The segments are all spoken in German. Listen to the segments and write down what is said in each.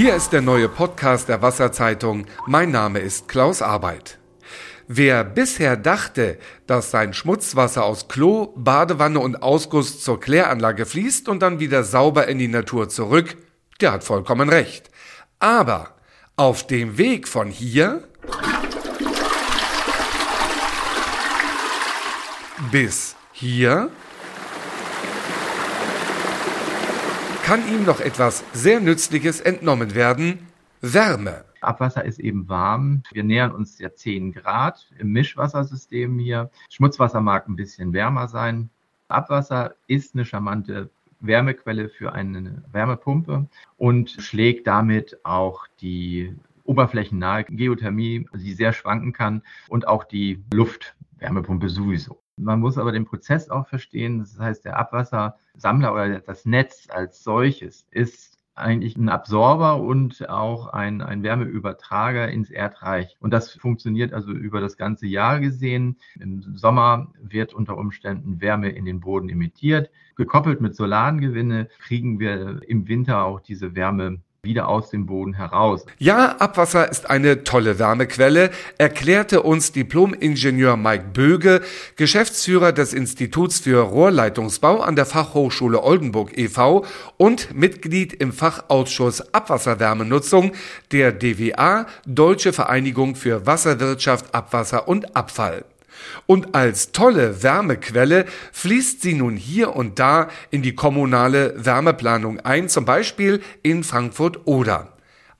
Hier ist der neue Podcast der Wasserzeitung. Mein Name ist Klaus Arbeit. Wer bisher dachte, dass sein Schmutzwasser aus Klo, Badewanne und Ausguss zur Kläranlage fließt und dann wieder sauber in die Natur zurück, der hat vollkommen recht. Aber auf dem Weg von hier bis hier kann ihm noch etwas sehr Nützliches entnommen werden, Wärme. Abwasser ist eben warm. Wir nähern uns ja 10 Grad im Mischwassersystem hier. Schmutzwasser mag ein bisschen wärmer sein. Abwasser ist eine charmante Wärmequelle für eine Wärmepumpe und schlägt damit auch die oberflächennahe Geothermie, die sehr schwanken kann, und auch die Luftwärmepumpe sowieso. Man muss aber den Prozess auch verstehen. Das heißt, der Abwassersammler oder das Netz als solches ist eigentlich ein Absorber und auch ein, ein Wärmeübertrager ins Erdreich. Und das funktioniert also über das ganze Jahr gesehen. Im Sommer wird unter Umständen Wärme in den Boden emittiert. Gekoppelt mit Solarengewinne kriegen wir im Winter auch diese Wärme wieder aus dem Boden heraus. Ja, Abwasser ist eine tolle Wärmequelle, erklärte uns Diplom-Ingenieur Mike Böge, Geschäftsführer des Instituts für Rohrleitungsbau an der Fachhochschule Oldenburg e.V. und Mitglied im Fachausschuss Abwasserwärmenutzung der DWA, Deutsche Vereinigung für Wasserwirtschaft, Abwasser und Abfall. Und als tolle Wärmequelle fließt sie nun hier und da in die kommunale Wärmeplanung ein, zum Beispiel in Frankfurt oder.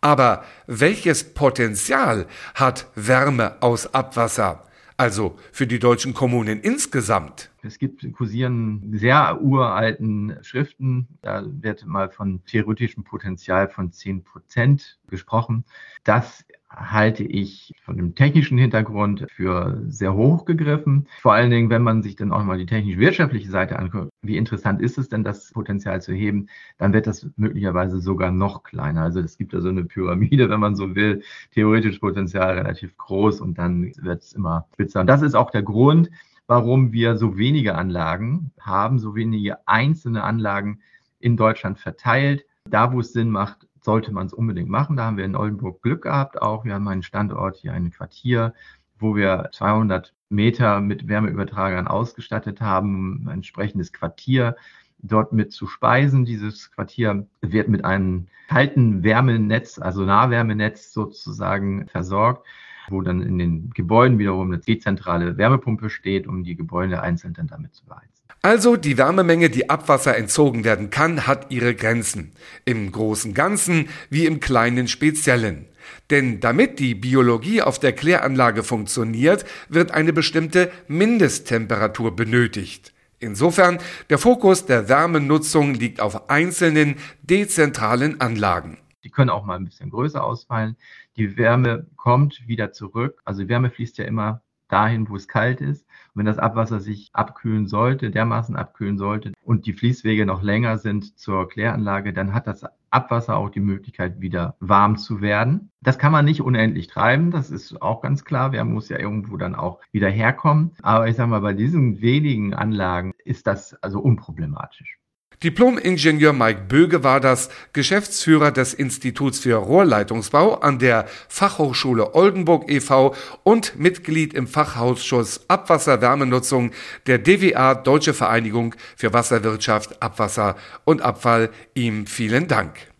Aber welches Potenzial hat Wärme aus Abwasser? Also für die deutschen Kommunen insgesamt. Es gibt kursieren sehr uralten Schriften, da wird mal von theoretischem Potenzial von 10 Prozent gesprochen. Das halte ich von dem technischen Hintergrund für sehr hoch gegriffen. Vor allen Dingen, wenn man sich dann auch mal die technisch-wirtschaftliche Seite anguckt, wie interessant ist es denn, das Potenzial zu heben, dann wird das möglicherweise sogar noch kleiner. Also es gibt da so eine Pyramide, wenn man so will, theoretisch Potenzial relativ groß und dann wird es immer spitzer. Und das ist auch der Grund, warum wir so wenige Anlagen haben, so wenige einzelne Anlagen in Deutschland verteilt. Da, wo es Sinn macht, sollte man es unbedingt machen. Da haben wir in Oldenburg Glück gehabt auch. Wir haben einen Standort hier, ein Quartier, wo wir 200 Meter mit Wärmeübertragern ausgestattet haben, ein entsprechendes Quartier dort mit zu speisen. Dieses Quartier wird mit einem kalten Wärmenetz, also Nahwärmenetz sozusagen versorgt, wo dann in den Gebäuden wiederum eine dezentrale Wärmepumpe steht, um die Gebäude einzeln dann damit zu beheizen. Also die Wärmemenge, die Abwasser entzogen werden kann, hat ihre Grenzen. Im großen Ganzen wie im kleinen Speziellen. Denn damit die Biologie auf der Kläranlage funktioniert, wird eine bestimmte Mindesttemperatur benötigt. Insofern, der Fokus der Wärmenutzung liegt auf einzelnen dezentralen Anlagen. Die können auch mal ein bisschen größer ausfallen. Die Wärme kommt wieder zurück. Also Wärme fließt ja immer dahin, wo es kalt ist. Wenn das Abwasser sich abkühlen sollte, dermaßen abkühlen sollte und die Fließwege noch länger sind zur Kläranlage, dann hat das Abwasser auch die Möglichkeit, wieder warm zu werden. Das kann man nicht unendlich treiben, das ist auch ganz klar. Wer muss ja irgendwo dann auch wieder herkommen. Aber ich sage mal, bei diesen wenigen Anlagen ist das also unproblematisch. Diplom-Ingenieur Mike Böge war das, Geschäftsführer des Instituts für Rohrleitungsbau an der Fachhochschule Oldenburg e.V. und Mitglied im Fachausschuss Abwasserwärmenutzung der DWA Deutsche Vereinigung für Wasserwirtschaft, Abwasser und Abfall. Ihm vielen Dank.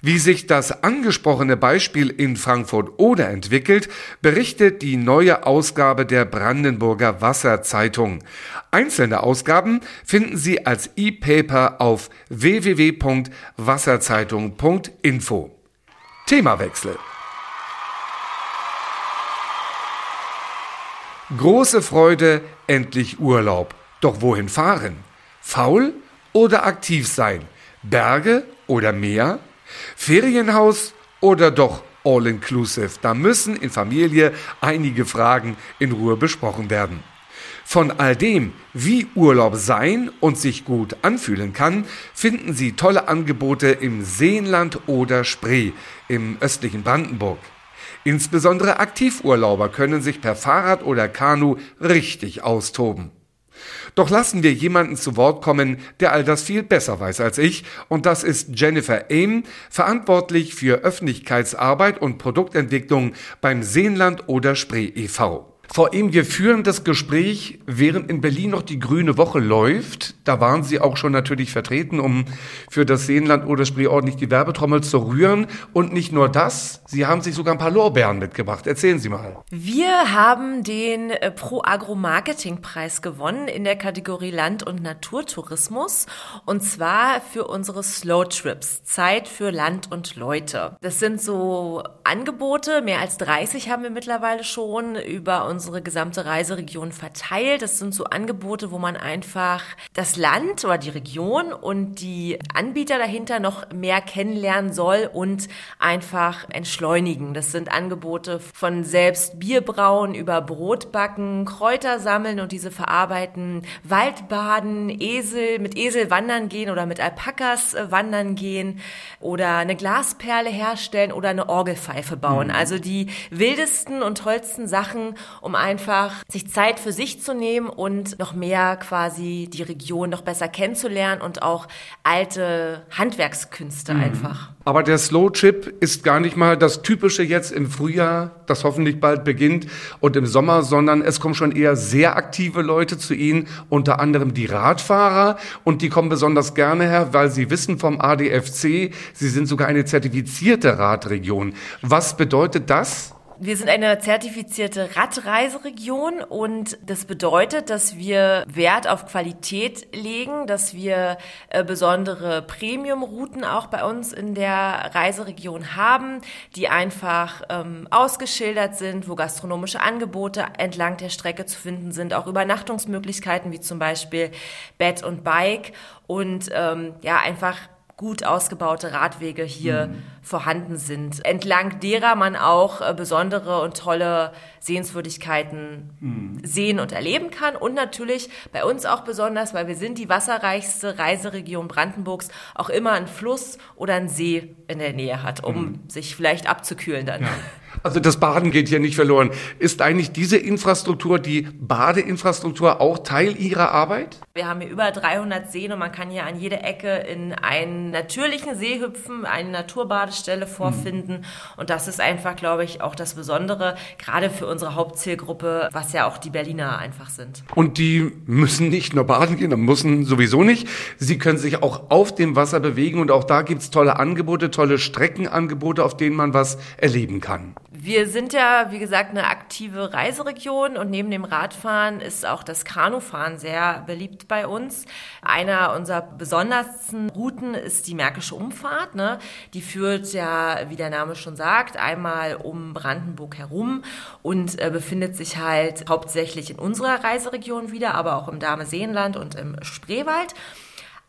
Wie sich das angesprochene Beispiel in Frankfurt Oder entwickelt, berichtet die neue Ausgabe der Brandenburger Wasserzeitung. Einzelne Ausgaben finden Sie als E-Paper auf www.wasserzeitung.info. Themawechsel. Große Freude, endlich Urlaub. Doch wohin fahren? Faul oder aktiv sein? Berge oder Meer? Ferienhaus oder doch All-Inclusive? Da müssen in Familie einige Fragen in Ruhe besprochen werden. Von all dem, wie Urlaub sein und sich gut anfühlen kann, finden Sie tolle Angebote im Seenland oder Spree im östlichen Brandenburg. Insbesondere Aktivurlauber können sich per Fahrrad oder Kanu richtig austoben. Doch lassen wir jemanden zu Wort kommen, der all das viel besser weiß als ich, und das ist Jennifer Aim, verantwortlich für Öffentlichkeitsarbeit und Produktentwicklung beim Seenland oder Spree e.V. Vor ihm, wir führen das Gespräch, während in Berlin noch die Grüne Woche läuft. Da waren Sie auch schon natürlich vertreten, um für das Seenland oder Spree ordentlich die Werbetrommel zu rühren. Und nicht nur das, Sie haben sich sogar ein paar Lorbeeren mitgebracht. Erzählen Sie mal. Wir haben den äh, Pro Agro Marketing Preis gewonnen in der Kategorie Land- und Naturtourismus. Und zwar für unsere Slow Trips. Zeit für Land und Leute. Das sind so Angebote. Mehr als 30 haben wir mittlerweile schon über uns unsere gesamte Reiseregion verteilt. Das sind so Angebote, wo man einfach das Land oder die Region und die Anbieter dahinter noch mehr kennenlernen soll und einfach entschleunigen. Das sind Angebote von selbst Bierbrauen über Brotbacken, Kräuter sammeln und diese verarbeiten, Waldbaden, Esel, mit Esel wandern gehen oder mit Alpakas äh, wandern gehen oder eine Glasperle herstellen oder eine Orgelpfeife bauen. Mhm. Also die wildesten und tollsten Sachen, um einfach sich Zeit für sich zu nehmen und noch mehr quasi die Region noch besser kennenzulernen und auch alte Handwerkskünste mhm. einfach. Aber der Slow Chip ist gar nicht mal das typische jetzt im Frühjahr, das hoffentlich bald beginnt und im Sommer, sondern es kommen schon eher sehr aktive Leute zu Ihnen, unter anderem die Radfahrer und die kommen besonders gerne her, weil sie wissen vom ADFC, sie sind sogar eine zertifizierte Radregion. Was bedeutet das? Wir sind eine zertifizierte Radreiseregion und das bedeutet, dass wir Wert auf Qualität legen, dass wir äh, besondere Premium-Routen auch bei uns in der Reiseregion haben, die einfach ähm, ausgeschildert sind, wo gastronomische Angebote entlang der Strecke zu finden sind, auch Übernachtungsmöglichkeiten wie zum Beispiel Bett und Bike und ähm, ja einfach gut ausgebaute Radwege hier mhm. vorhanden sind, entlang derer man auch äh, besondere und tolle Sehenswürdigkeiten mhm. sehen und erleben kann. Und natürlich bei uns auch besonders, weil wir sind die wasserreichste Reiseregion Brandenburgs, auch immer ein Fluss oder ein See in der Nähe hat, um mhm. sich vielleicht abzukühlen dann. Ja. Also das Baden geht hier nicht verloren. Ist eigentlich diese Infrastruktur, die Badeinfrastruktur, auch Teil Ihrer Arbeit? Wir haben hier über 300 Seen und man kann hier an jede Ecke in einen natürlichen See hüpfen, eine Naturbadestelle vorfinden. Mhm. Und das ist einfach, glaube ich, auch das Besondere, gerade für unsere Hauptzielgruppe, was ja auch die Berliner einfach sind. Und die müssen nicht nur baden gehen, müssen sowieso nicht. Sie können sich auch auf dem Wasser bewegen und auch da gibt es tolle Angebote, tolle Streckenangebote, auf denen man was erleben kann. Wir sind ja, wie gesagt, eine aktive Reiseregion und neben dem Radfahren ist auch das Kanufahren sehr beliebt bei uns. Einer unserer besondersten Routen ist die Märkische Umfahrt. Ne? Die führt ja, wie der Name schon sagt, einmal um Brandenburg herum und äh, befindet sich halt hauptsächlich in unserer Reiseregion wieder, aber auch im Dahme-Seenland und im Spreewald.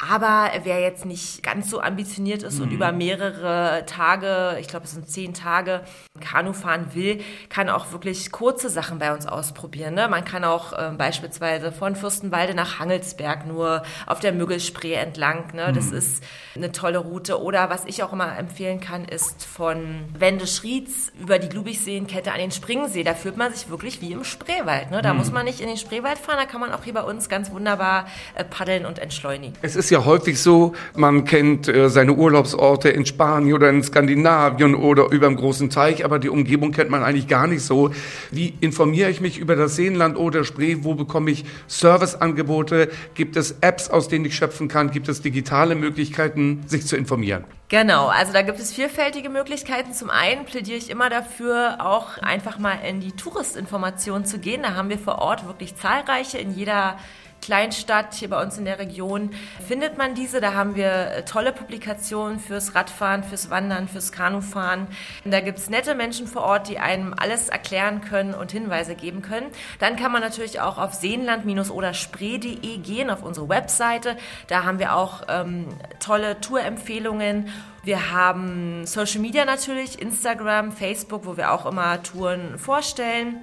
Aber wer jetzt nicht ganz so ambitioniert ist mhm. und über mehrere Tage, ich glaube es sind zehn Tage, Kanu fahren will, kann auch wirklich kurze Sachen bei uns ausprobieren. Ne? Man kann auch äh, beispielsweise von Fürstenwalde nach Hangelsberg nur auf der Müggelspree entlang. Ne? Das mhm. ist eine tolle Route. Oder was ich auch immer empfehlen kann, ist von Wendeschrieds über die Glubichseenkette an den Springsee. Da fühlt man sich wirklich wie im Spreewald. Ne? Da mhm. muss man nicht in den Spreewald fahren, da kann man auch hier bei uns ganz wunderbar äh, paddeln und entschleunigen. Es ist ja häufig so, man kennt äh, seine Urlaubsorte in Spanien oder in Skandinavien oder über dem großen Teich, aber die Umgebung kennt man eigentlich gar nicht so. Wie informiere ich mich über das Seenland oder Spree? Wo bekomme ich Serviceangebote? Gibt es Apps, aus denen ich schöpfen kann? Gibt es digitale Möglichkeiten, sich zu informieren? Genau, also da gibt es vielfältige Möglichkeiten. Zum einen plädiere ich immer dafür, auch einfach mal in die Touristinformation zu gehen. Da haben wir vor Ort wirklich zahlreiche in jeder Kleinstadt hier bei uns in der Region findet man diese. Da haben wir äh, tolle Publikationen fürs Radfahren, fürs Wandern, fürs Kanufahren. Da gibt es nette Menschen vor Ort, die einem alles erklären können und Hinweise geben können. Dann kann man natürlich auch auf seenland-oder spree.de gehen, auf unsere Webseite. Da haben wir auch ähm, tolle Tourempfehlungen. Wir haben Social Media natürlich, Instagram, Facebook, wo wir auch immer Touren vorstellen.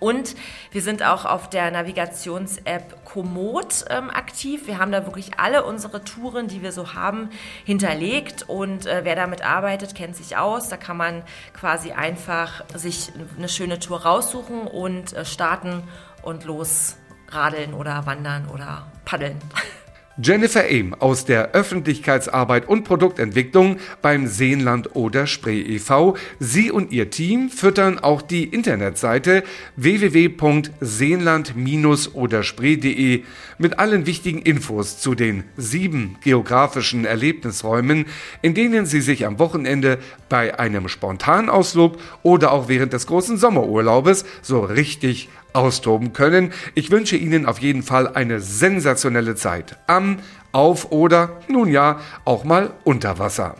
Und wir sind auch auf der Navigations-App Komoot ähm, aktiv. Wir haben da wirklich alle unsere Touren, die wir so haben, hinterlegt. Und äh, wer damit arbeitet, kennt sich aus. Da kann man quasi einfach sich eine schöne Tour raussuchen und äh, starten und los radeln oder wandern oder paddeln. Jennifer Ehm aus der Öffentlichkeitsarbeit und Produktentwicklung beim Seenland oder Spree e.V. Sie und ihr Team füttern auch die Internetseite www.seenland-oder-spree.de mit allen wichtigen Infos zu den sieben geografischen Erlebnisräumen, in denen Sie sich am Wochenende bei einem Spontanausflug oder auch während des großen Sommerurlaubes so richtig austoben können. Ich wünsche Ihnen auf jeden Fall eine sensationelle Zeit am, auf oder, nun ja, auch mal unter Wasser.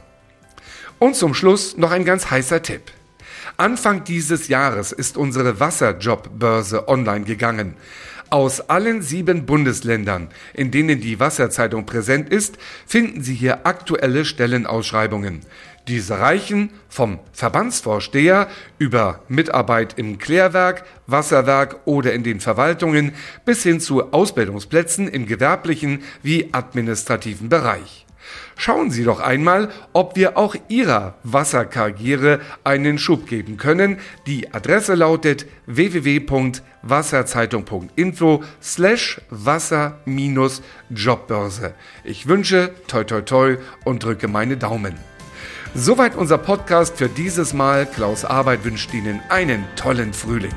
Und zum Schluss noch ein ganz heißer Tipp. Anfang dieses Jahres ist unsere Wasserjobbörse online gegangen. Aus allen sieben Bundesländern, in denen die Wasserzeitung präsent ist, finden Sie hier aktuelle Stellenausschreibungen. Diese reichen vom Verbandsvorsteher über Mitarbeit im Klärwerk, Wasserwerk oder in den Verwaltungen bis hin zu Ausbildungsplätzen im gewerblichen wie administrativen Bereich. Schauen Sie doch einmal, ob wir auch Ihrer Wasserkarriere einen Schub geben können. Die Adresse lautet www.wasserzeitung.info slash Wasser-Jobbörse. Ich wünsche toi toi toi und drücke meine Daumen. Soweit unser Podcast für dieses Mal. Klaus Arbeit wünscht Ihnen einen tollen Frühling.